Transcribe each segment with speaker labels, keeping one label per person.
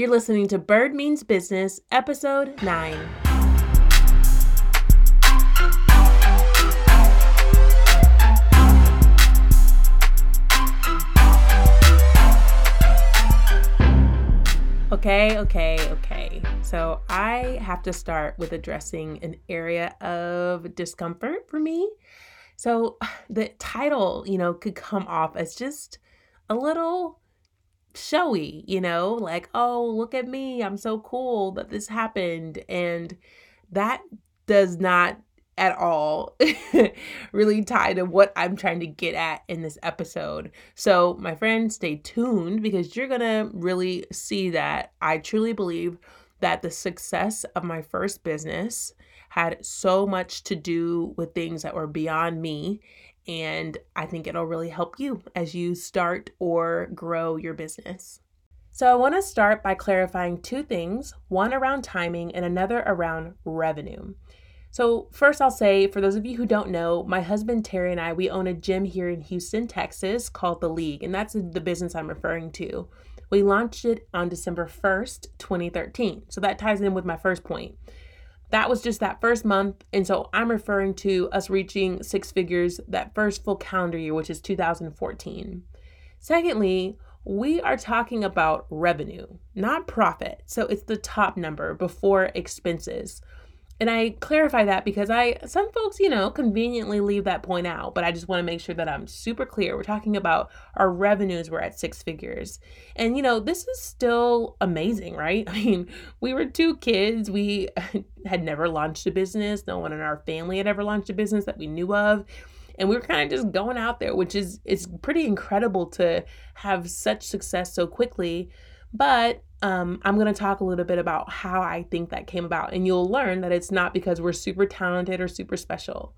Speaker 1: You're listening to Bird Means Business, Episode 9. Okay, okay, okay. So I have to start with addressing an area of discomfort for me. So the title, you know, could come off as just a little showy, you know, like, oh, look at me. I'm so cool that this happened. And that does not at all really tie to what I'm trying to get at in this episode. So, my friend, stay tuned because you're going to really see that I truly believe that the success of my first business had so much to do with things that were beyond me and I think it'll really help you as you start or grow your business. So, I want to start by clarifying two things one around timing and another around revenue. So, first, I'll say for those of you who don't know, my husband Terry and I, we own a gym here in Houston, Texas called The League, and that's the business I'm referring to. We launched it on December 1st, 2013. So, that ties in with my first point. That was just that first month. And so I'm referring to us reaching six figures that first full calendar year, which is 2014. Secondly, we are talking about revenue, not profit. So it's the top number before expenses. And I clarify that because I some folks, you know, conveniently leave that point out, but I just want to make sure that I'm super clear. We're talking about our revenues were at six figures. And you know, this is still amazing, right? I mean, we were two kids. We had never launched a business. No one in our family had ever launched a business that we knew of. And we were kind of just going out there, which is it's pretty incredible to have such success so quickly. But um, I'm going to talk a little bit about how I think that came about, and you'll learn that it's not because we're super talented or super special.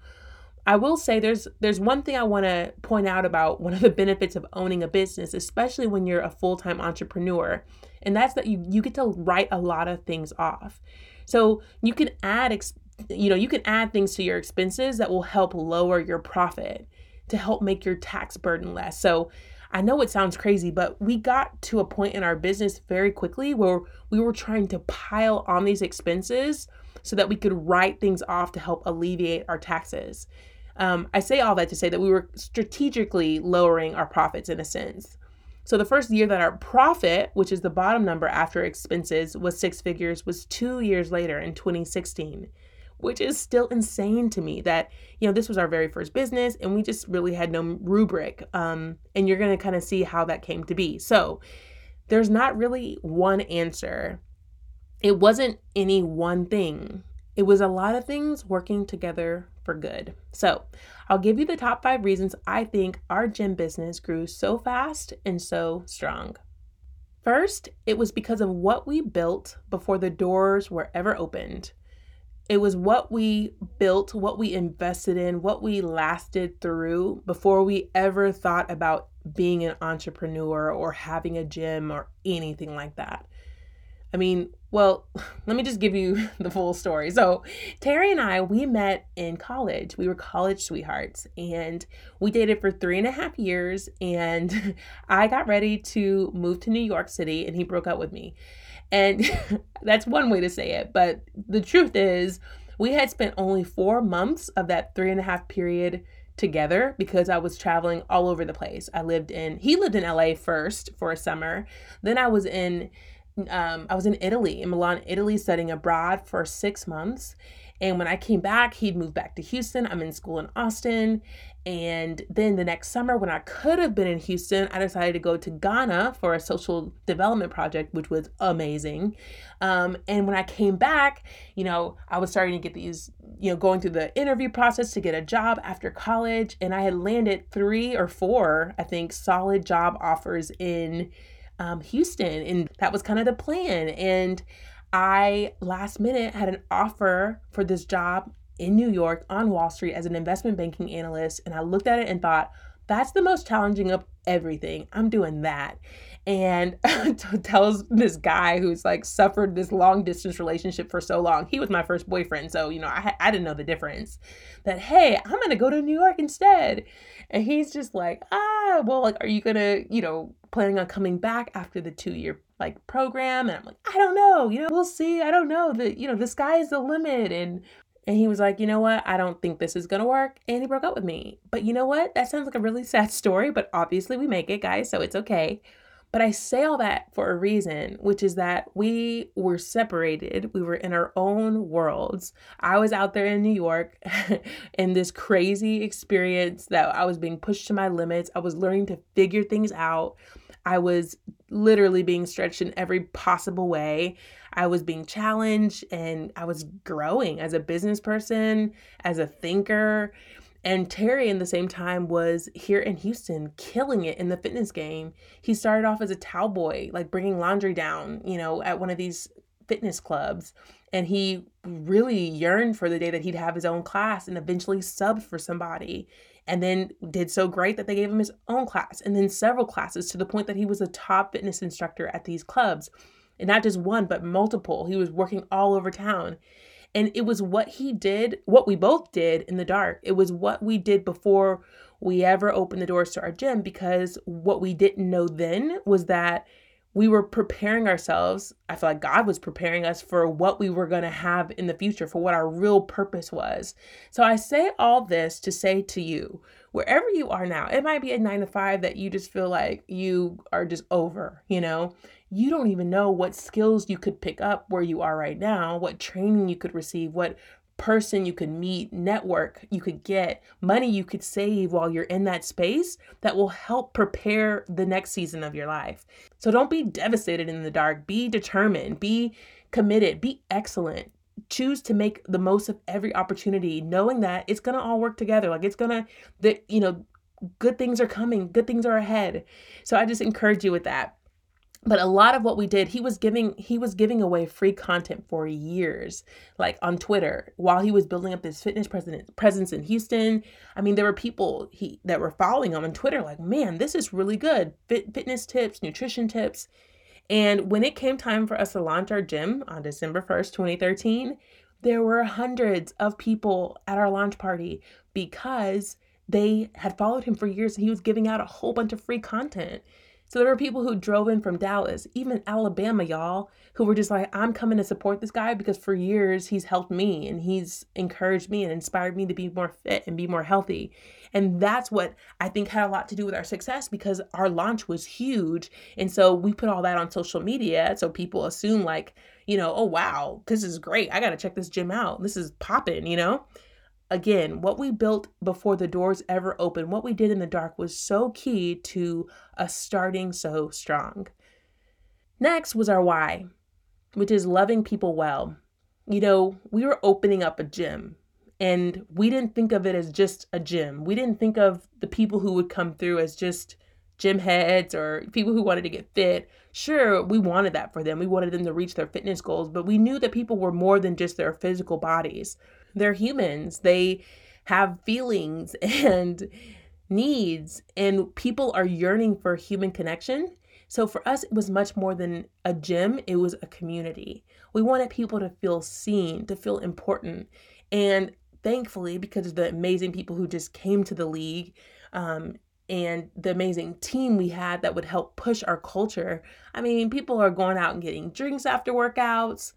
Speaker 1: I will say there's there's one thing I want to point out about one of the benefits of owning a business, especially when you're a full-time entrepreneur, and that's that you you get to write a lot of things off. So you can add ex- you know, you can add things to your expenses that will help lower your profit to help make your tax burden less. So I know it sounds crazy, but we got to a point in our business very quickly where we were trying to pile on these expenses so that we could write things off to help alleviate our taxes. Um, I say all that to say that we were strategically lowering our profits in a sense. So the first year that our profit, which is the bottom number after expenses, was six figures, was two years later in 2016 which is still insane to me that you know this was our very first business and we just really had no rubric um, and you're going to kind of see how that came to be. So there's not really one answer. It wasn't any one thing. It was a lot of things working together for good. So i'll give you the top five reasons i think our gym business grew so fast and so strong. First, it was because of what we built before the doors were ever opened. It was what we built, what we invested in, what we lasted through before we ever thought about being an entrepreneur or having a gym or anything like that. I mean, well, let me just give you the full story. So, Terry and I, we met in college. We were college sweethearts and we dated for three and a half years. And I got ready to move to New York City and he broke up with me. And that's one way to say it. But the truth is, we had spent only four months of that three and a half period together because I was traveling all over the place. I lived in, he lived in LA first for a summer. Then I was in, um, I was in Italy, in Milan, Italy, studying abroad for six months. And when I came back, he'd moved back to Houston. I'm in school in Austin. And then the next summer, when I could have been in Houston, I decided to go to Ghana for a social development project, which was amazing. Um, and when I came back, you know, I was starting to get these, you know, going through the interview process to get a job after college. And I had landed three or four, I think, solid job offers in um, Houston. And that was kind of the plan. And I last minute had an offer for this job in New York on Wall Street as an investment banking analyst. And I looked at it and thought, that's the most challenging of everything. I'm doing that. And tells this guy who's like suffered this long distance relationship for so long. He was my first boyfriend. So, you know, I, I didn't know the difference that, hey, I'm going to go to New York instead. And he's just like, ah, well, like, are you going to, you know, planning on coming back after the two year like program. And I'm like, I don't know, you know, we'll see. I don't know. The you know, the sky is the limit. And and he was like, you know what? I don't think this is gonna work. And he broke up with me. But you know what? That sounds like a really sad story, but obviously we make it, guys, so it's okay. But I say all that for a reason, which is that we were separated. We were in our own worlds. I was out there in New York in this crazy experience that I was being pushed to my limits. I was learning to figure things out. I was literally being stretched in every possible way. I was being challenged and I was growing as a business person, as a thinker. And Terry, in the same time, was here in Houston, killing it in the fitness game. He started off as a towel boy, like bringing laundry down, you know, at one of these fitness clubs. And he really yearned for the day that he'd have his own class and eventually subbed for somebody. And then did so great that they gave him his own class and then several classes to the point that he was a top fitness instructor at these clubs. And not just one, but multiple. He was working all over town. And it was what he did, what we both did in the dark. It was what we did before we ever opened the doors to our gym because what we didn't know then was that we were preparing ourselves. I feel like God was preparing us for what we were going to have in the future, for what our real purpose was. So I say all this to say to you, wherever you are now, it might be a nine to five that you just feel like you are just over, you know? You don't even know what skills you could pick up where you are right now, what training you could receive, what person you could meet, network you could get, money you could save while you're in that space that will help prepare the next season of your life. So don't be devastated in the dark. Be determined, be committed, be excellent. Choose to make the most of every opportunity, knowing that it's going to all work together. Like it's going to, that, you know, good things are coming, good things are ahead. So I just encourage you with that but a lot of what we did he was giving he was giving away free content for years like on twitter while he was building up his fitness presence in houston. I mean there were people he that were following him on twitter like man this is really good. Fit, fitness tips nutrition tips. And when it came time for us to launch our gym on december 1st 2013 there were hundreds of people at our launch party because they had followed him for years. And he was giving out a whole bunch of free content so there were people who drove in from Dallas, even Alabama, y'all, who were just like, I'm coming to support this guy because for years he's helped me and he's encouraged me and inspired me to be more fit and be more healthy. And that's what I think had a lot to do with our success because our launch was huge. And so we put all that on social media. So people assume, like, you know, oh, wow, this is great. I got to check this gym out. This is popping, you know? Again, what we built before the doors ever opened, what we did in the dark was so key to us starting so strong. Next was our why, which is loving people well. You know, we were opening up a gym and we didn't think of it as just a gym. We didn't think of the people who would come through as just gym heads or people who wanted to get fit. Sure, we wanted that for them. We wanted them to reach their fitness goals, but we knew that people were more than just their physical bodies. They're humans. They have feelings and needs, and people are yearning for human connection. So for us, it was much more than a gym, it was a community. We wanted people to feel seen, to feel important. And thankfully, because of the amazing people who just came to the league, um, and the amazing team we had that would help push our culture. I mean, people are going out and getting drinks after workouts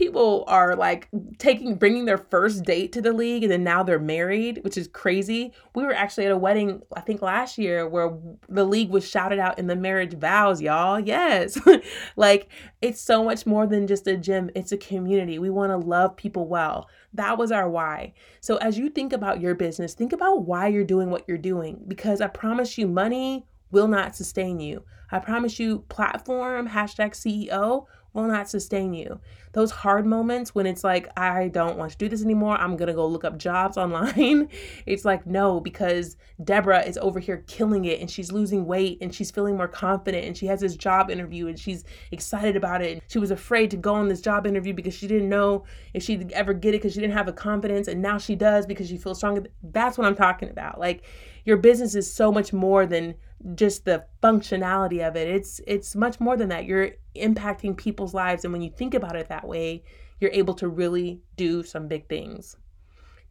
Speaker 1: people are like taking bringing their first date to the league and then now they're married which is crazy. We were actually at a wedding i think last year where the league was shouted out in the marriage vows y'all. Yes. Like it's so much more than just a gym. It's a community. We want to love people well. That was our why. So as you think about your business think about why you're doing what you're doing because i promise you money will not sustain you. I promise you platform hashtag ceo will not sustain you. Those hard moments when it's like, I don't want to do this anymore, I'm gonna go look up jobs online. it's like, no, because Deborah is over here killing it and she's losing weight and she's feeling more confident and she has this job interview and she's excited about it. She was afraid to go on this job interview because she didn't know if she'd ever get it because she didn't have the confidence and now she does because she feels stronger. That's what I'm talking about. Like, your business is so much more than just the functionality of it. It's it's much more than that. You're impacting people's lives and when you think about it that way, you're able to really do some big things.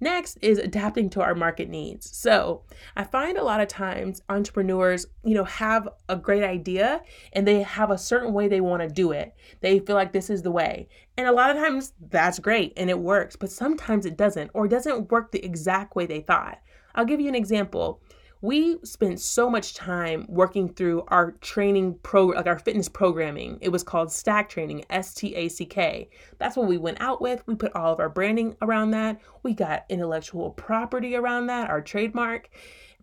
Speaker 1: Next is adapting to our market needs. So I find a lot of times entrepreneurs, you know, have a great idea and they have a certain way they want to do it. They feel like this is the way. And a lot of times that's great and it works, but sometimes it doesn't or it doesn't work the exact way they thought. I'll give you an example. We spent so much time working through our training pro like our fitness programming. It was called stack training s-t-a-c-k that's what we went out with. We put all of our branding around that. We got intellectual property around that our trademark.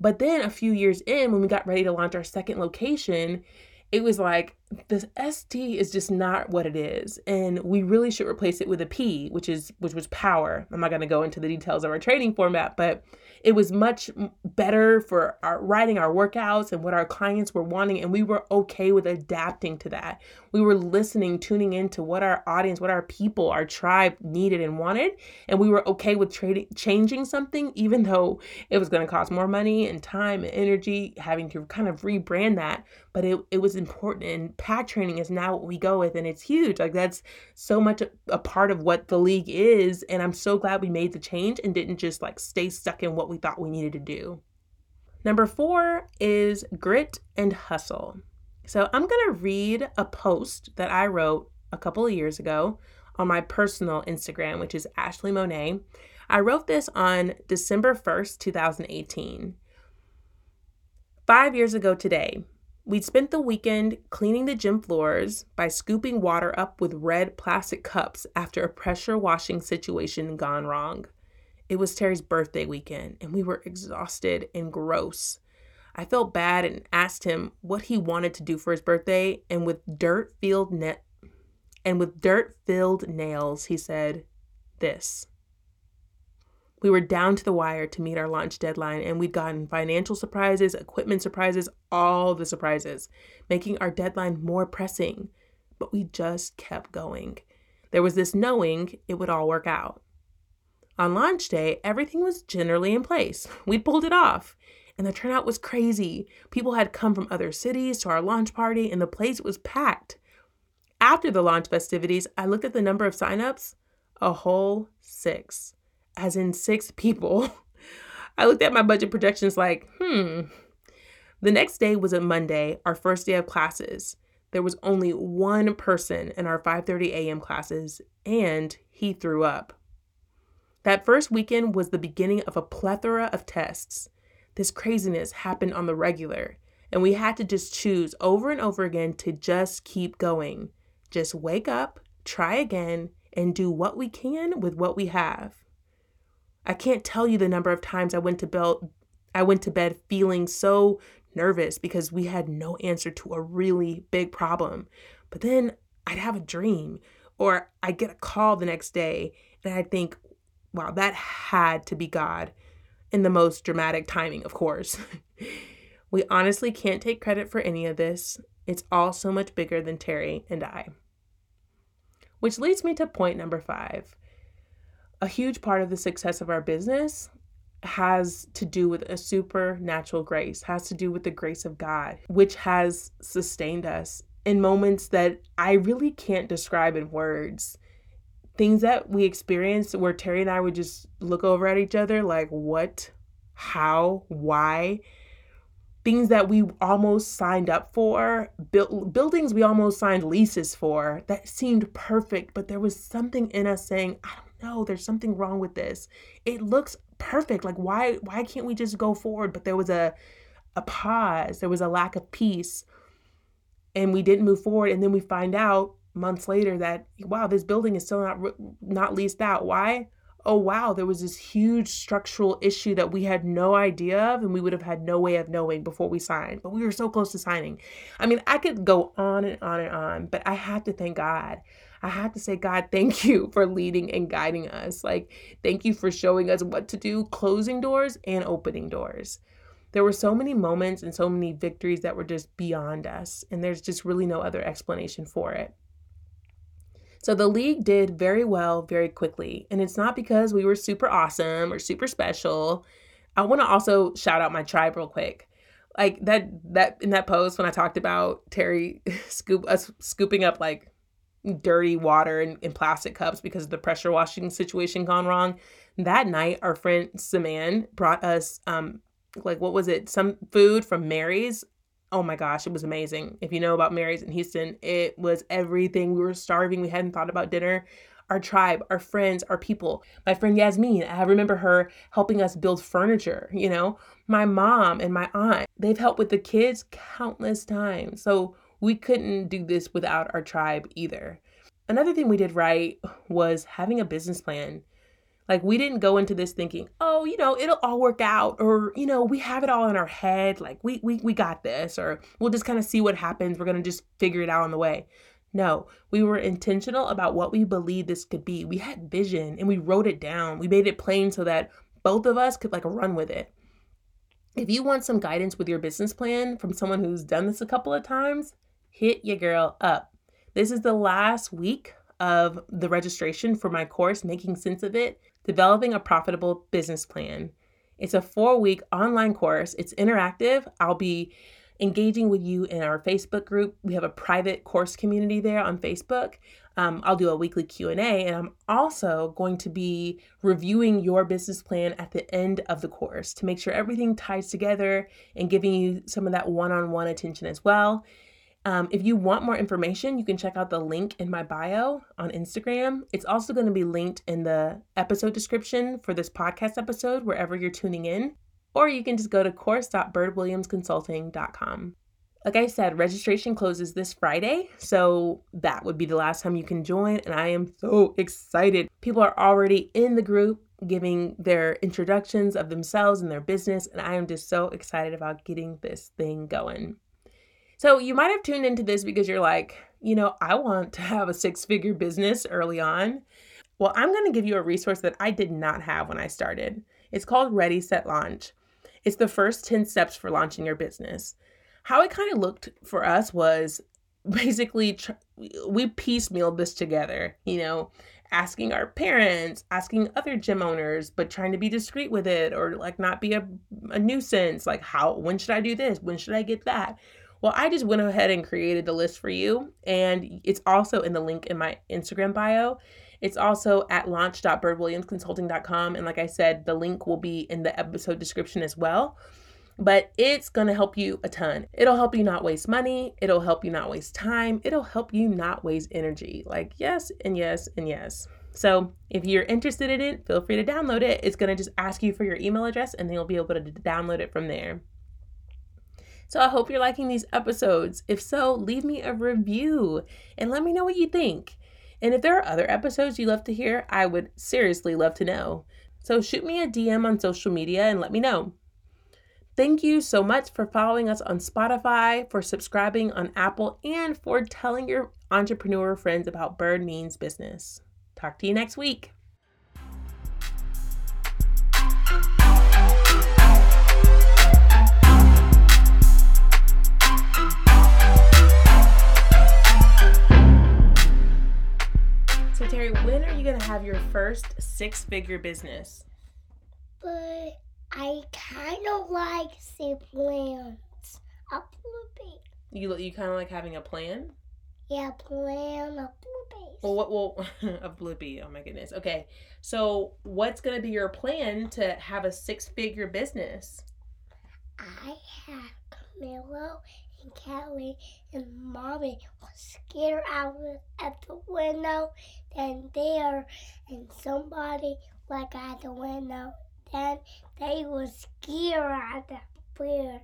Speaker 1: But then a few years in when we got ready to launch our second location it was like this st is just not what it is and we really should replace it with a p which is which was power. I'm not going to go into the details of our training format but it was much better for our writing our workouts and what our clients were wanting and we were okay with adapting to that. We were listening tuning into what our audience what our people our tribe needed and wanted and we were okay with trading changing something even though it was going to cost more money and time and energy having to kind of rebrand that but it, it was important and pack training is now what we go with and it's huge. Like that's so much a, part of what the league is and i'm so glad we made the change and didn't just like stay stuck in what we thought we needed to do. Number four is grit and hustle. So i'm going to read a post that i wrote a couple of years ago on my personal instagram which is ashley monet i wrote this on december 1st 2018 Five years ago today, We'd spent the weekend cleaning the gym floors by scooping water up with red plastic cups after a pressure washing situation gone wrong. It was Terry's birthday weekend, and we were exhausted and gross. I felt bad and asked him what he wanted to do for his birthday, and with dirt filled net and with dirt filled nails, he said, This. We were down to the wire to meet our launch deadline, and we'd gotten financial surprises, equipment surprises, all the surprises, making our deadline more pressing. But we just kept going. There was this knowing it would all work out. On launch day, everything was generally in place. We'd pulled it off, and the turnout was crazy. People had come from other cities to our launch party, and the place was packed. After the launch festivities, I looked at the number of signups a whole six as in six people. I looked at my budget projections like, hmm. The next day was a Monday, our first day of classes. There was only one person in our 5:30 a.m. classes and he threw up. That first weekend was the beginning of a plethora of tests. This craziness happened on the regular, and we had to just choose over and over again to just keep going. Just wake up, try again, and do what we can with what we have. I can't tell you the number of times I went to bed I went to bed feeling so nervous because we had no answer to a really big problem. But then I'd have a dream or I'd get a call the next day and I'd think, wow, that had to be God in the most dramatic timing, of course. we honestly can't take credit for any of this. It's all so much bigger than Terry and I. Which leads me to point number five a huge part of the success of our business has to do with a supernatural grace, has to do with the grace of God, which has sustained us in moments that I really can't describe in words. Things that we experienced where Terry and I would just look over at each other like, what, how, why? Things that we almost signed up for, build, buildings we almost signed leases for that seemed perfect, but there was something in us saying, I don't no there's something wrong with this. It looks perfect. Like why why can't we just go forward? But there was a a pause. There was a lack of peace. And we didn't move forward. And then we find out months later that wow this building is still not not leased out. Why? Oh wow there was this huge structural issue that we had no idea of and we would have had no way of knowing before we signed. But we were so close to signing. I mean i could go on and on and on but i have to thank god I have to say, God, thank you for leading and guiding us. Like, thank you for showing us what to do, closing doors and opening doors. There were so many moments and so many victories that were just beyond us, and there's just really no other explanation for it. So the league did very well very quickly, and it's not because we were super awesome or super special. I want to also shout out my tribe real quick like that that in that post when I talked about Terry scoop us scooping up like dirty water in, in plastic cups because of the pressure washing situation gone wrong. That night, our friend Saman brought us um like what was it? Some food from Mary's. Oh my gosh, it was amazing. If you know about Mary's in Houston, it was everything. We were starving. We hadn't thought about dinner our tribe, our friends, our people. My friend Yasmin, I remember her helping us build furniture, you know. My mom and my aunt, they've helped with the kids countless times. So we couldn't do this without our tribe either. Another thing we did right was having a business plan. Like we didn't go into this thinking, "Oh, you know, it'll all work out," or you know, we have it all in our head, like we we we got this, or we'll just kind of see what happens. We're gonna just figure it out on the way. No, we were intentional about what we believed this could be. We had vision and we wrote it down. We made it plain so that both of us could like run with it. If you want some guidance with your business plan from someone who's done this a couple of times, hit your girl up. This is the last week of the registration for my course, Making Sense of It Developing a Profitable Business Plan. It's a four week online course, it's interactive. I'll be engaging with you in our Facebook group. We have a private course community there on Facebook. Um, I'll do a weekly Q&A and I'm also going to be reviewing your business plan at the end of the course to make sure everything ties together and giving you some of that one-on-one attention as well. Um, if you want more information, you can check out the link in my bio on Instagram. It's also going to be linked in the episode description for this podcast episode, wherever you're tuning in or you can just go to course.birdwilliamsconsulting.com. Like I said, registration closes this Friday, so that would be the last time you can join, and I am so excited. People are already in the group giving their introductions of themselves and their business, and I am just so excited about getting this thing going. So, you might have tuned into this because you're like, you know, I want to have a six figure business early on. Well, I'm going to give you a resource that I did not have when I started. It's called Ready, Set, Launch. It's the first 10 steps for launching your business. How it kind of looked for us was basically tr- we piecemealed this together, you know, asking our parents, asking other gym owners, but trying to be discreet with it or like not be a, a nuisance. Like, how, when should I do this? When should I get that? Well, I just went ahead and created the list for you, and it's also in the link in my Instagram bio. It's also at launch.birdwilliamsconsulting.com. And like I said, the link will be in the episode description as well. But it's to help you a ton. It'll help you not waste money. It'll help you not waste time. It'll help you not waste energy. Like, yes, and yes, and yes. So if you're interested in it, feel free to download it. It's to just ask you for your email address and then you'll be able to download it from there. So I hope you're liking these episodes. If so, leave me a review and let me know what you think. And if there are other episodes you'd love to hear, I would seriously love to know. So shoot me a DM on social media and let me know. Thank you so much for following us on Spotify, for subscribing on Apple, and for telling your entrepreneur friends about Bird Means Business. Talk to you next week. Six figure business?
Speaker 2: But I kind of like say plans. A blue
Speaker 1: You you kind of like having a plan?
Speaker 2: Yeah, plan a blue
Speaker 1: Well, what? Well, a blue Oh my goodness. Okay, so what's gonna be your plan to have a six-figure business?
Speaker 2: I have Camilo and Kelly and Mommy was scared out at the window. Then there and somebody like at the window. Then they were scared at the bear.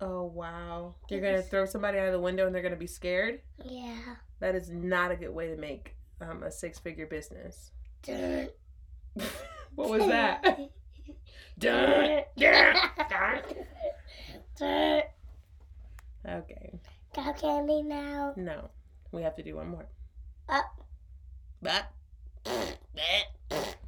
Speaker 1: Oh wow! You're gonna throw somebody out of the window and they're gonna be scared.
Speaker 2: Yeah.
Speaker 1: That is not a good way to make um, a six-figure business. What was that? Dun. Dun. Dun. Okay.
Speaker 2: Got candy now?
Speaker 1: No. We have to do one more.
Speaker 2: Up.
Speaker 1: But.